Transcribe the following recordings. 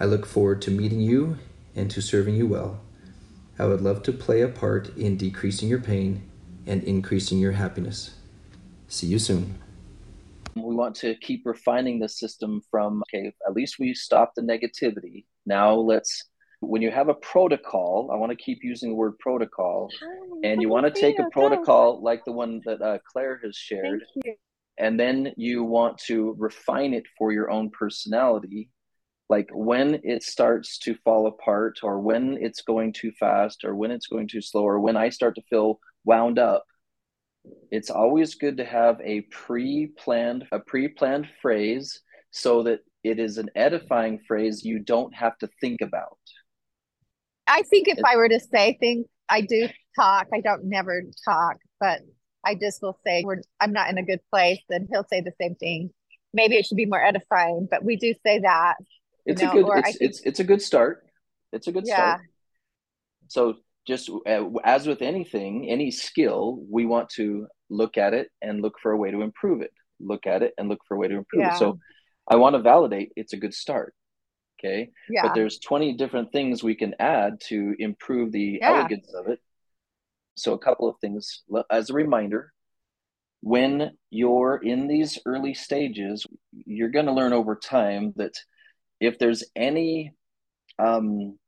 I look forward to meeting you and to serving you well. I would love to play a part in decreasing your pain and increasing your happiness. See you soon. We want to keep refining the system from, okay, at least we stopped the negativity. Now let's, when you have a protocol, I want to keep using the word protocol, and you want to take a protocol like the one that uh, Claire has shared, and then you want to refine it for your own personality like when it starts to fall apart or when it's going too fast or when it's going too slow or when i start to feel wound up it's always good to have a pre-planned a pre-planned phrase so that it is an edifying phrase you don't have to think about. I think if it's, i were to say things i do talk i don't never talk but i just will say we're i'm not in a good place and he'll say the same thing. Maybe it should be more edifying but we do say that it's know, a good it's, think, it's it's a good start it's a good yeah. start so just uh, as with anything any skill we want to look at it and look for a way to improve it look at it and look for a way to improve yeah. it so i want to validate it's a good start okay yeah. but there's 20 different things we can add to improve the yeah. elegance of it so a couple of things as a reminder when you're in these early stages you're going to learn over time that if there's any um,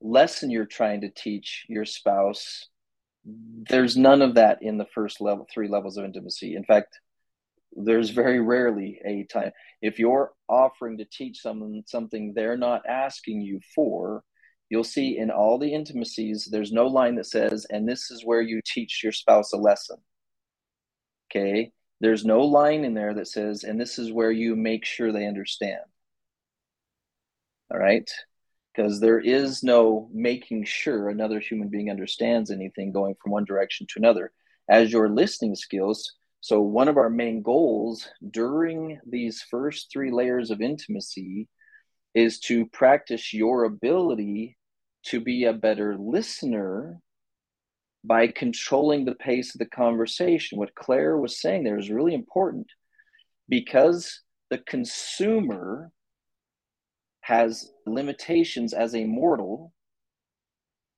lesson you're trying to teach your spouse, there's none of that in the first level, three levels of intimacy. In fact, there's very rarely a time if you're offering to teach someone something they're not asking you for you'll see in all the intimacies there's no line that says and this is where you teach your spouse a lesson. Okay? There's no line in there that says and this is where you make sure they understand all right? Because there is no making sure another human being understands anything going from one direction to another. As your listening skills so one of our main goals during these first three layers of intimacy is to practice your ability to be a better listener by controlling the pace of the conversation. What claire was saying there is really important because the consumer has limitations as a mortal.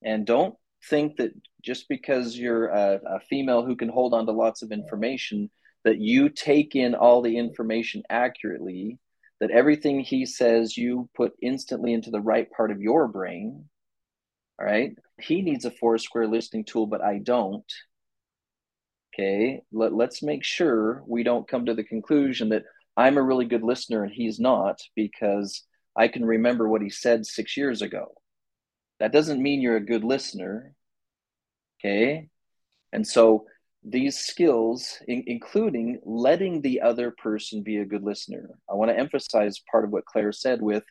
And don't think that just because you're a, a, female who can hold on to lots of information that you take in all the information accurately that everything he says you put instantly into the right part of your brain all right? He needs a four square listening tool but i don't. Okay Let, let's make sure we don't come to the conclusion that i'm a really good listener and he's not because I can remember what he said six years ago. That doesn't mean you're a good listener. Okay. And so these skills, in, including letting the other person be a good listener, I want to emphasize part of what Claire said with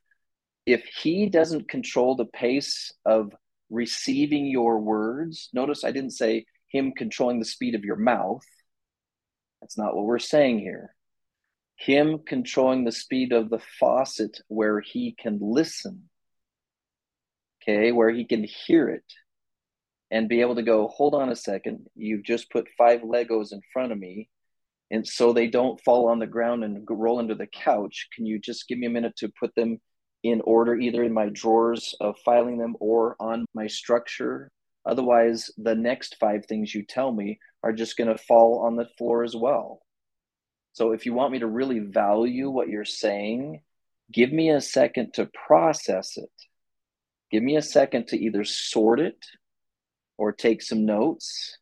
if he doesn't control the pace of receiving your words, notice I didn't say him controlling the speed of your mouth. That's not what we're saying here him controlling the speed of the faucet where he can listen okay where he can hear it and be able to go hold on a second you've just put five legos in front of me and so they don't fall on the ground and roll under the couch. Can you just give me a minute to put them in order either in my drawers of filing them or on my structure? Otherwise the next five things you tell me are just going to fall on the floor as well so if you want me to really value what you're saying, give me a second to process it. Give me a second to either sort it or take some notes.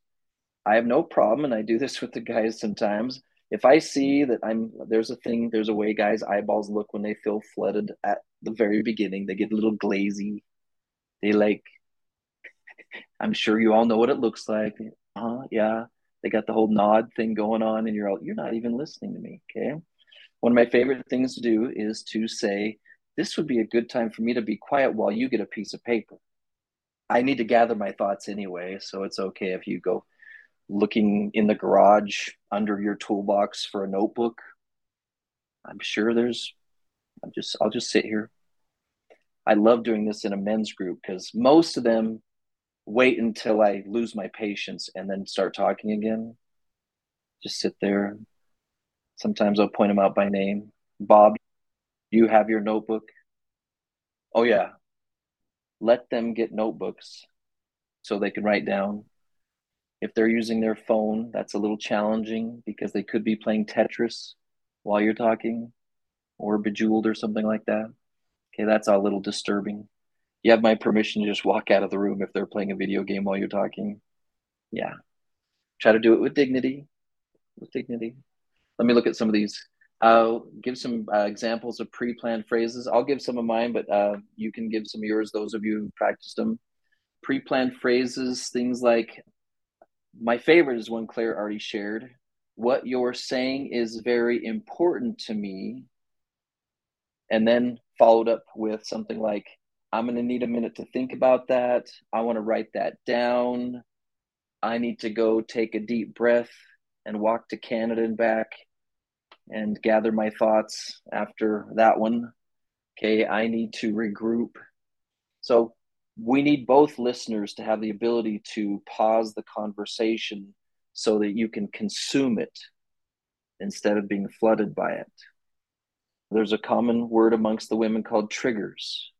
I have no problem, and I do this with the guys sometimes. If I see that I'm there's a thing, there's a way guys' eyeballs look when they feel flooded at the very beginning. They get a little glazy. They like I'm sure you all know what it looks like. Uh, huh, yeah. They got the whole nod thing going on, and you're all, you're not even listening to me. Okay. One of my favorite things to do is to say, This would be a good time for me to be quiet while you get a piece of paper. I need to gather my thoughts anyway, so it's okay if you go looking in the garage under your toolbox for a notebook. I'm sure there's I'm just I'll just sit here. I love doing this in a men's group because most of them wait until I lose my patience and then start talking again. Just sit there. Sometimes I'll point them out by name. Bob, you have your notebook? Oh, yeah. Let them get notebooks so they can write down. If they're using their phone, that's a little challenging because they could be playing Tetris while you're talking or Bejeweled or something like that. Okay, that's a little disturbing you have my permission to just walk out of the room if they're playing a video game while you're talking. Yeah. Try to do it with dignity. With dignity. Let me look at some of these. I'll give some uh, examples of pre planned phrases. I'll give some of mine, but uh, you can give some of yours, those of you who practiced them. Pre planned phrases, things like my favorite is one Claire already shared. What you're saying is very important to me. And then followed up with something like, I'm going to need a minute to think about that. I want to write that down. I need to go take a deep breath and walk to Canada and back and gather my thoughts after that one. Okay, I need to regroup. So we need both listeners to have the ability to pause the conversation so that you can consume it instead of being flooded by it. There's a common word amongst the women called triggers.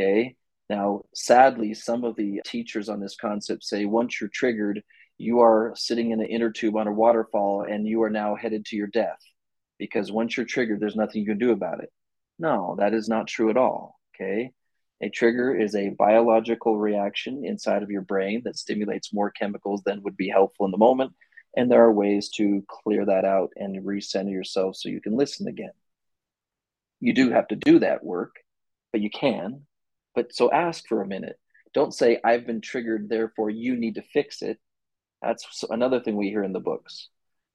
Okay. Now, sadly, some of the teachers on this concept say once you're triggered, you are sitting in an inner tube on a waterfall and you are now headed to your death because once you're triggered, there's nothing you can do about it. No, that is not true at all. Okay. A trigger is a biological reaction inside of your brain that stimulates more chemicals than would be helpful in the moment. And there are ways to clear that out and recenter yourself so you can listen again. You do have to do that work, but you can. But so ask for a minute. Don't say, I've been triggered, therefore you need to fix it. That's another thing we hear in the books.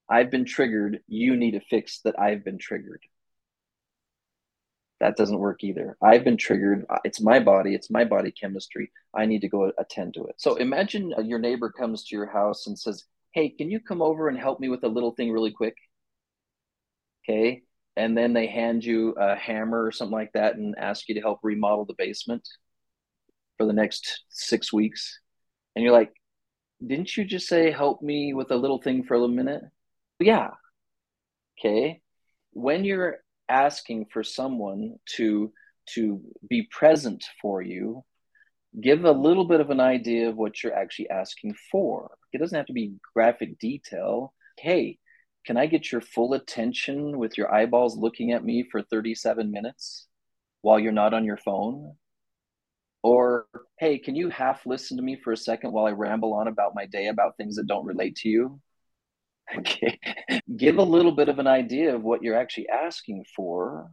I've been triggered, you need to fix that I've been triggered. That doesn't work either. I've been triggered. It's my body, it's my body chemistry. I need to go attend to it. So imagine uh, your neighbor comes to your house and says, Hey, can you come over and help me with a little thing really quick? Okay and then they hand you a hammer or something like that and ask you to help remodel the basement for the next six weeks. And you're like didn't you just say help me with a little thing for a minute? Yeah. Okay. When you're asking for someone to to be present for you give a little bit of an idea of what you're actually asking for. It doesn't have to be graphic detail. Hey can I get your full attention with your eyeballs looking at me for 37 minutes while you're not on your phone? Or, hey, can you half listen to me for a second while I ramble on about my day about things that don't relate to you? Okay. Give a little bit of an idea of what you're actually asking for.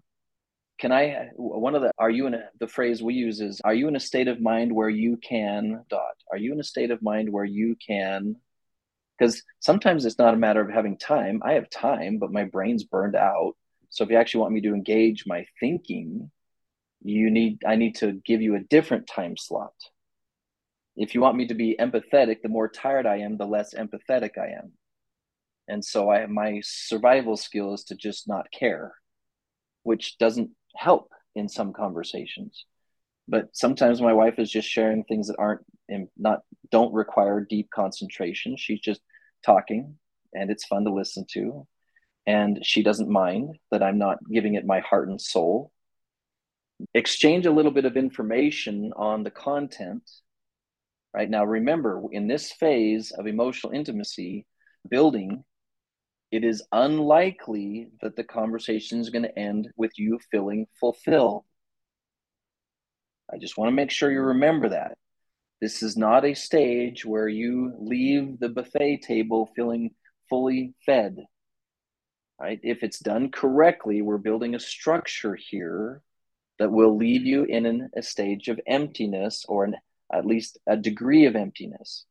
Can I, one of the, are you in a, the phrase we use is, are you in a state of mind where you can, dot, are you in a state of mind where you can because sometimes it's not a matter of having time. I have time, but my brain's burned out. So if you actually want me to engage my thinking, you need I need to give you a different time slot. If you want me to be empathetic, the more tired I am, the less empathetic I am. And so I my survival skill is to just not care, which doesn't help in some conversations. But sometimes my wife is just sharing things that aren't not don't require deep concentration. She's just talking and it's fun to listen to. And she doesn't mind that I'm not giving it my heart and soul. Exchange a little bit of information on the content. Right now, remember, in this phase of emotional intimacy building, it is unlikely that the conversation is going to end with you feeling fulfilled. I just want to make sure you remember that This is not a stage where you leave the buffet table feeling fully fed. Right? If it's done correctly, we're building a structure here that will leave you in an, a stage of emptiness or an, at least a degree of emptiness.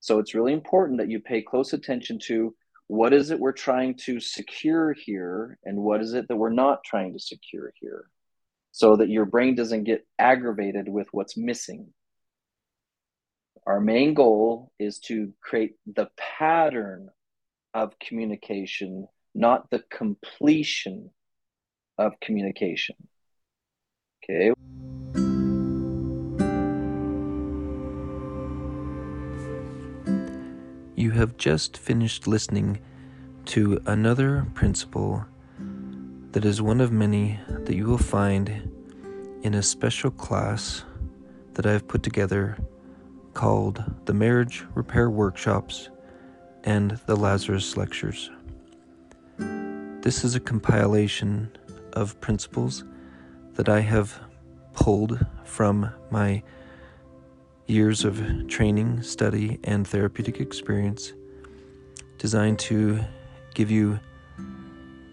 So it's really important that you pay close attention to what is it we're trying to secure here and what is it that we're not trying to secure here so that your brain doesn't get aggravated with what's missing. Our main goal is to create the pattern of communication, not the completion of communication. Okay. You have just finished listening to another principle that is one of many that you will find in a special class that I have put together called the Marriage Repair Workshops and the Lazarus Lectures. This is a compilation of principles that I have pulled from my years of training, study, and therapeutic experience designed to give you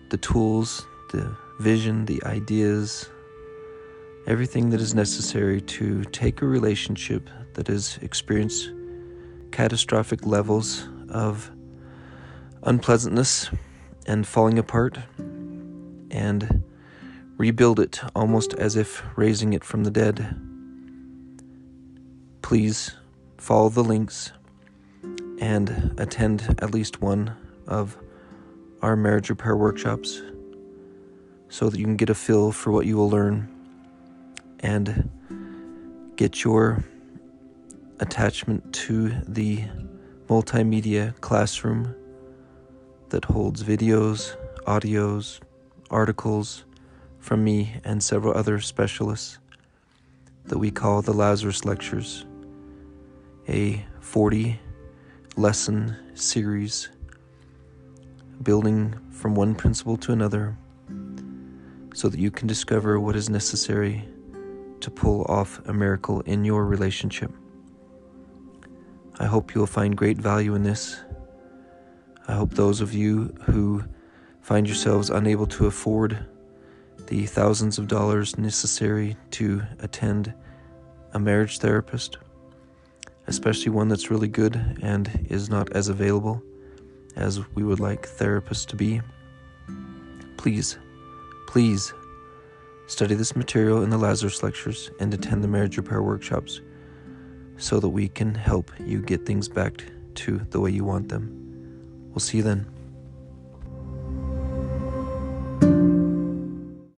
the tools, the vision, the ideas, everything that is necessary to take a relationship that has experienced catastrophic levels of unpleasantness and falling apart and rebuild it almost as if raising it from the dead. Please follow the links and attend at least one of our marriage repair workshops so that you can get a feel for what you will learn and get your attachment to the multimedia classroom that holds videos, audios, articles from me and several other specialists that we call the Lazarus Lectures a 40 lesson series, building from one principle to another, so that you can discover what is necessary to pull off a miracle in your relationship. I hope you will find great value in this. I hope those of you who find yourselves unable to afford the thousands of dollars necessary to attend a marriage therapist especially one that's really good and is not as available as we would like therapists to be, please, please study this material in the Lazarus lectures and attend the marriage repair workshops so that we can help you get things back to the way you want them. We'll see you then.